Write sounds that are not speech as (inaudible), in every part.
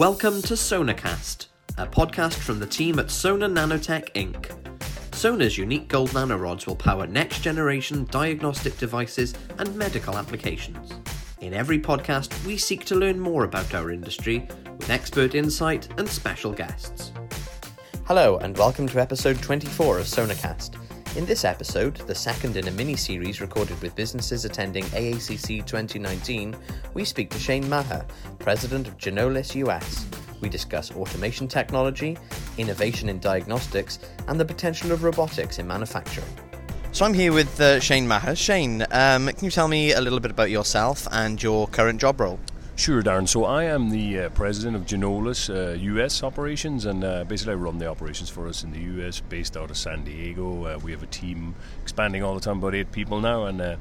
Welcome to Sonacast, a podcast from the team at Sona Nanotech Inc. Sona's unique gold nanorods will power next generation diagnostic devices and medical applications. In every podcast, we seek to learn more about our industry with expert insight and special guests. Hello, and welcome to episode 24 of Sonacast. In this episode, the second in a mini series recorded with businesses attending AACC 2019, we speak to Shane Maher, president of Ginolis US. We discuss automation technology, innovation in diagnostics, and the potential of robotics in manufacturing. So I'm here with uh, Shane Maher. Shane, um, can you tell me a little bit about yourself and your current job role? Sure, Darren. So I am the uh, president of Ginolis uh, US operations, and uh, basically I run the operations for us in the US, based out of San Diego. Uh, we have a team expanding all the time, about eight people now, and uh,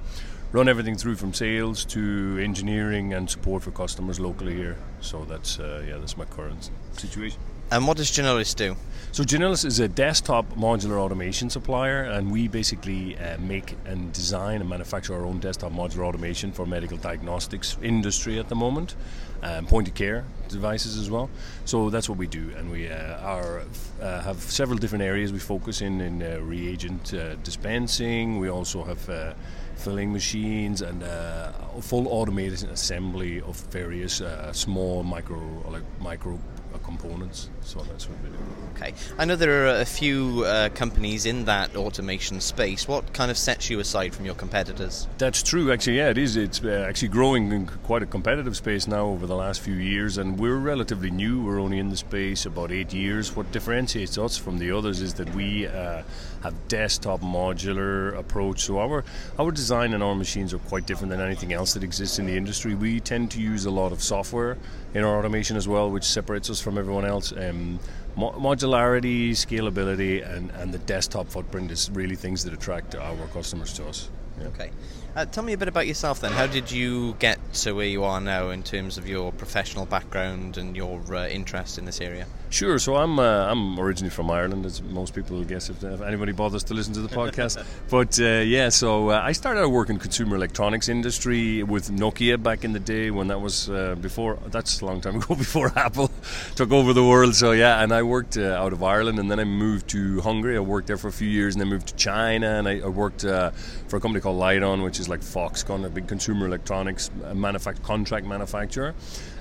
run everything through from sales to engineering and support for customers locally here. So that's uh, yeah, that's my current situation. And what does Ginolis do? So Ginolis is a desktop modular automation supplier, and we basically uh, make and design and manufacture our own desktop modular automation for medical diagnostics industry at the moment, um, point of care devices as well. So that's what we do, and we uh, are uh, have several different areas we focus in in uh, reagent uh, dispensing. We also have uh, filling machines and uh, full automated assembly of various uh, small micro like micro components. So that's what we do. Okay, I know there are a few uh, companies in that automation space. What kind of sets you aside from your competitors? That's true, actually. Yeah, it is. It's uh, actually growing in quite a competitive space now over the last few years, and we're relatively new. We're only in the space about eight years. What differentiates us from the others is that we uh, have desktop modular approach. So our our design and our machines are quite different than anything else that exists in the industry. We tend to use a lot of software in our automation as well, which separates us from everyone else. Um, mo- modularity, scalability, and, and the desktop footprint is really things that attract our customers to us. Yeah. Okay. Uh, tell me a bit about yourself then. How did you get to where you are now in terms of your professional background and your uh, interest in this area? Sure. So I'm uh, I'm originally from Ireland, as most people will guess if, if anybody bothers to listen to the podcast. (laughs) but uh, yeah, so uh, I started out working consumer electronics industry with Nokia back in the day when that was uh, before. That's a long time ago (laughs) before Apple took over the world. So yeah, and I worked uh, out of Ireland, and then I moved to Hungary. I worked there for a few years, and then moved to China, and I, I worked uh, for a company called Lydon, which is like Foxconn, a big consumer electronics manufact- contract manufacturer.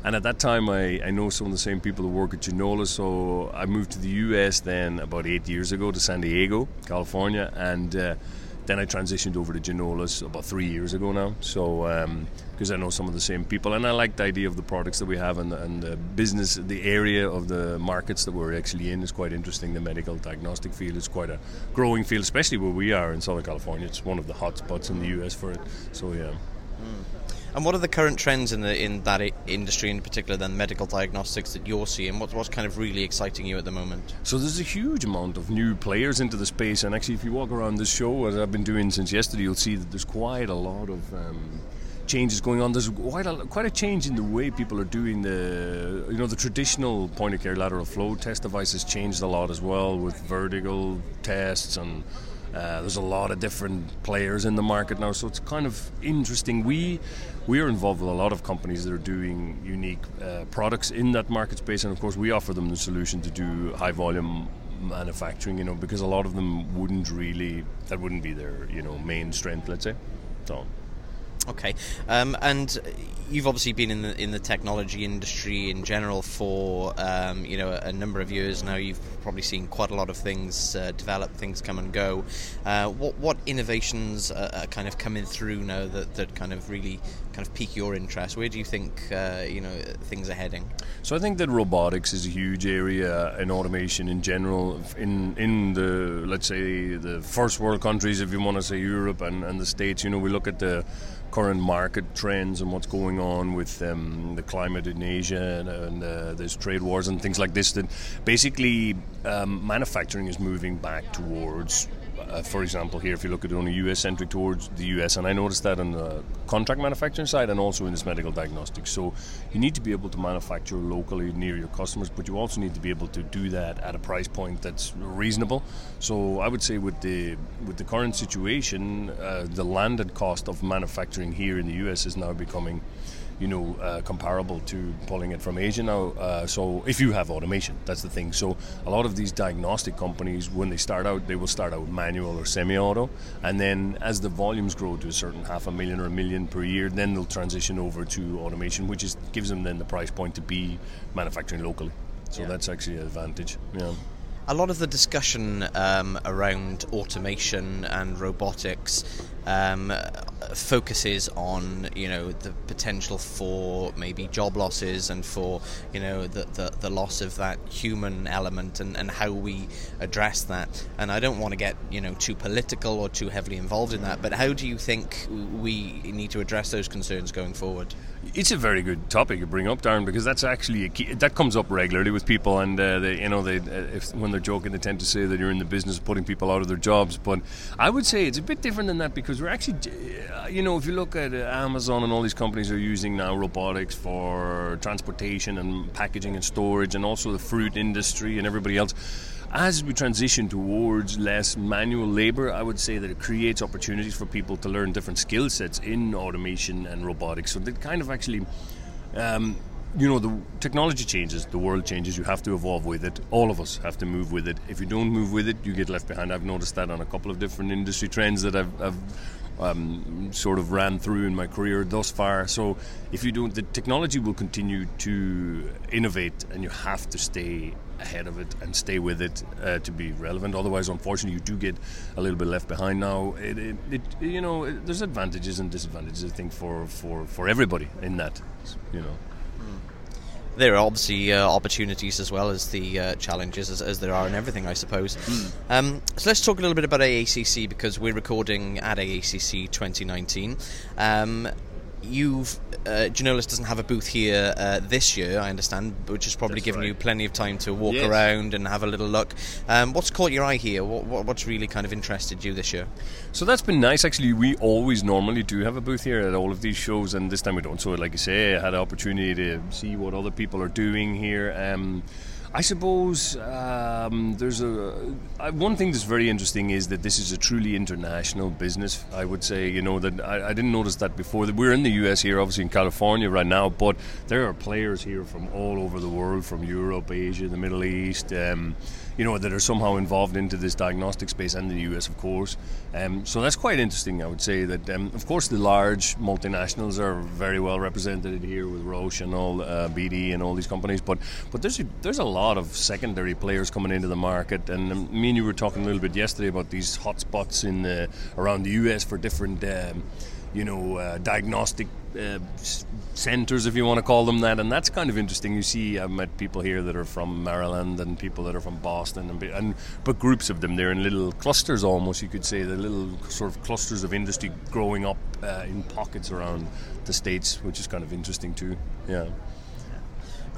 And at that time, I, I know some of the same people who work at Ginolis. So I moved to the US then about eight years ago to San Diego, California, and uh, then I transitioned over to Ginolis about three years ago now. So because I know some of the same people, and I like the idea of the products that we have and the, and the business, the area of the markets that we're actually in is quite interesting. The medical diagnostic field is quite a growing field, especially where we are in Southern California. It's one of the hot spots in the US for it. So yeah. And what are the current trends in the in that industry, in particular, then medical diagnostics that you're seeing? What, what's kind of really exciting you at the moment? So there's a huge amount of new players into the space, and actually, if you walk around this show, as I've been doing since yesterday, you'll see that there's quite a lot of um, changes going on. There's quite a quite a change in the way people are doing the you know the traditional point of care lateral flow test devices changed a lot as well with vertical tests and. Uh, there's a lot of different players in the market now, so it's kind of interesting. We we are involved with a lot of companies that are doing unique uh, products in that market space, and of course, we offer them the solution to do high volume manufacturing. You know, because a lot of them wouldn't really that wouldn't be their you know main strength. Let's say. So. Okay, um, and you've obviously been in the in the technology industry in general for um, you know a, number of years now. You've probably seen quite a lot of things uh, develop, things come and go. Uh, what what innovations are, are kind of coming through now that, that kind of really kind of pique your interest? Where do you think uh, you know things are heading? So I think that robotics is a huge area and automation in general. In in the let's say the first world countries, if you want to say Europe and, and the States, you know, we look at the current market trends and what's going on with um, the climate in Asia and, and uh, there's trade wars and things like this. That basically um, manufacturing is moving back towards. Uh, for example, here, if you look at it only US centric towards the US, and I noticed that on the contract manufacturing side and also in this medical diagnostics. So, you need to be able to manufacture locally near your customers, but you also need to be able to do that at a price point that's reasonable. So, I would say with the with the current situation, uh, the landed cost of manufacturing here in the US is now becoming you know, uh, comparable to pulling it from Asia now. Uh, so if you have automation, that's the thing. So a lot of these diagnostic companies, when they start out, they will start out manual or semi-auto, and then as the volumes grow to a certain half a million or a million per year, then they'll transition over to automation, which is gives them then the price point to be manufacturing locally. So Yeah. that's actually an advantage. Yeah. A lot of the discussion um, around automation and robotics um, focuses on you know the potential for maybe job losses and for you know the, the, the loss of that human element and, and how we address that. And I don't want to get you know too political or too heavily involved in that. But how do you think we need to address those concerns going forward? It's a very good topic you bring up, Darren, because that's actually key, that comes up regularly with people, and uh, they, you know, they uh, if, when they're joking, they tend to say that you're in the business of putting people out of their jobs. But I would say it's a bit different than that because we're actually, uh, you know, if you look at uh, Amazon and all these companies are using now robotics for transportation and packaging and storage, and also the fruit industry and everybody else as we transition towards less manual labor, I would say that it creates opportunities for people to learn different skill sets in automation and robotics. So that kind of actually, um, you know, the technology changes, the world changes. You have to evolve with it. All of us have to move with it. If you don't move with it, you get left behind. I've noticed that on a couple of different industry trends that I've. I've um, sort of ran through in my career thus far. So, if you don't, the technology will continue to innovate, and you have to stay ahead of it and stay with it uh, to be relevant. Otherwise, unfortunately, you do get a little bit left behind. Now, it, it, it you know, it, there's advantages and disadvantages. I think for for for everybody in that, you know. There are obviously uh, opportunities as well as the uh, challenges, as, as there are in everything, I suppose. Um, so let's talk a little bit about AACC because we're recording at AACC 2019. Um, you've uh, Ginolis doesn't have a booth here uh, this year, I understand, which has probably That's given right. you plenty of time to walk Yes. around and have a little look. Um, what's caught your eye here? What, what, what's really kind of interested you this year? So that's been nice. Actually, we always normally do have a booth here at all of these shows, and this time we don't. So, like you say, I had an opportunity to see what other people are doing here. Um, I suppose um, there's a uh, one thing that's very interesting is that this is a truly international business. I would say, you know, that I, I didn't notice that before. We're in the U.S. here, obviously in California right now, but there are players here from all over the world, from Europe, Asia, the Middle East. Um, you know that are somehow involved into this diagnostic space and the US of course um, so that's quite interesting I would say that um, of course the large multinationals are very well represented here with Roche and all uh, BD and all these companies but but there's a, there's a lot of secondary players coming into the market and um, me and you were talking a little bit yesterday about these hotspots in the, around the US for different um, you know, uh, diagnostic uh, centers, if you want to call them that, and that's kind of interesting. You see, I've met people here that are from Maryland and people that are from Boston, and, and but groups of them. They're in little clusters, almost you could say, the little sort of clusters of industry growing up uh, in pockets around the states, which is kind of interesting too. Yeah.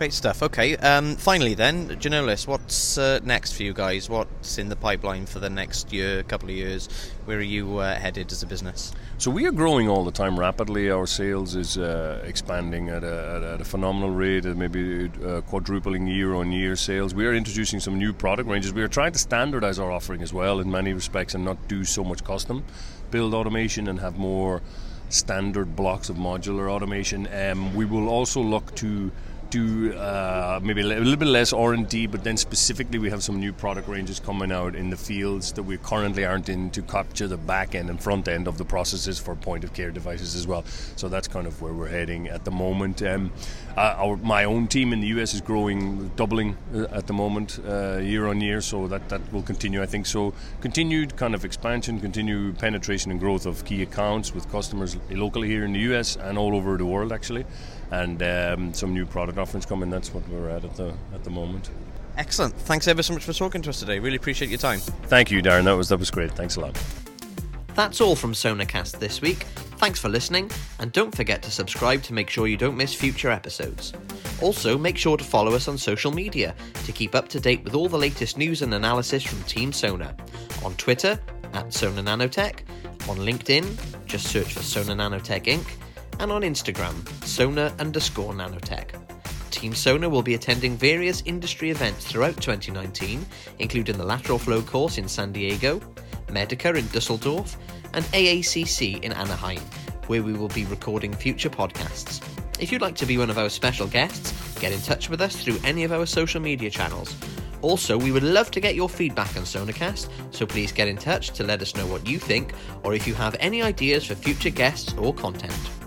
Great stuff. Okay. Um, finally, then, Ginolis, what's uh, next for you guys? What's in the pipeline for the next year, couple of years? Where are you uh, headed as a business? So we are growing all the time rapidly. Our sales is uh, expanding at a, at a- phenomenal rate, uh, maybe uh, quadrupling year on year sales. We are introducing some new product ranges. We are trying to standardize our offering as well in many respects and not do so much custom build automation and have more standard blocks of modular automation. Um, we will also look to do uh, maybe a little bit less R&D, but then specifically we have some new product ranges coming out in the fields that we currently aren't in to capture the back end and front end of the processes for point of care devices as well. So that's kind of where we're heading at the moment. Um, uh, our, my own team in the US is growing, doubling uh, at the moment uh, year on year, so that, that will continue, I think. So continued kind of expansion, continued penetration and growth of key accounts with customers locally here in the US and all over the world actually and um, some new product offerings coming. That's what we're at at the at the moment. Excellent. Thanks ever so much for talking to us today. Really appreciate your time. Thank you, Darren. That was that was great. Thanks a lot. That's all from Sonacast this week. Thanks for listening, and don't forget to subscribe to make sure you don't miss future episodes. Also, make sure to follow us on social media to keep up to date with all the latest news and analysis from Team Sona. On Twitter, at Sona Nanotech, on LinkedIn, just search for Sona Nanotech Inc., and on Instagram, Sona underscore Nanotech. Team Sona will be attending various industry events throughout 2019, including the Lateral Flow course in San Diego, Medica in Dusseldorf, and AACC in Anaheim, where we will be recording future podcasts. If you'd like to be one of our special guests, get in touch with us through any of our social media channels. Also, we would love to get your feedback on Sonacast, so please get in touch to let us know what you think or if you have any ideas for future guests or content.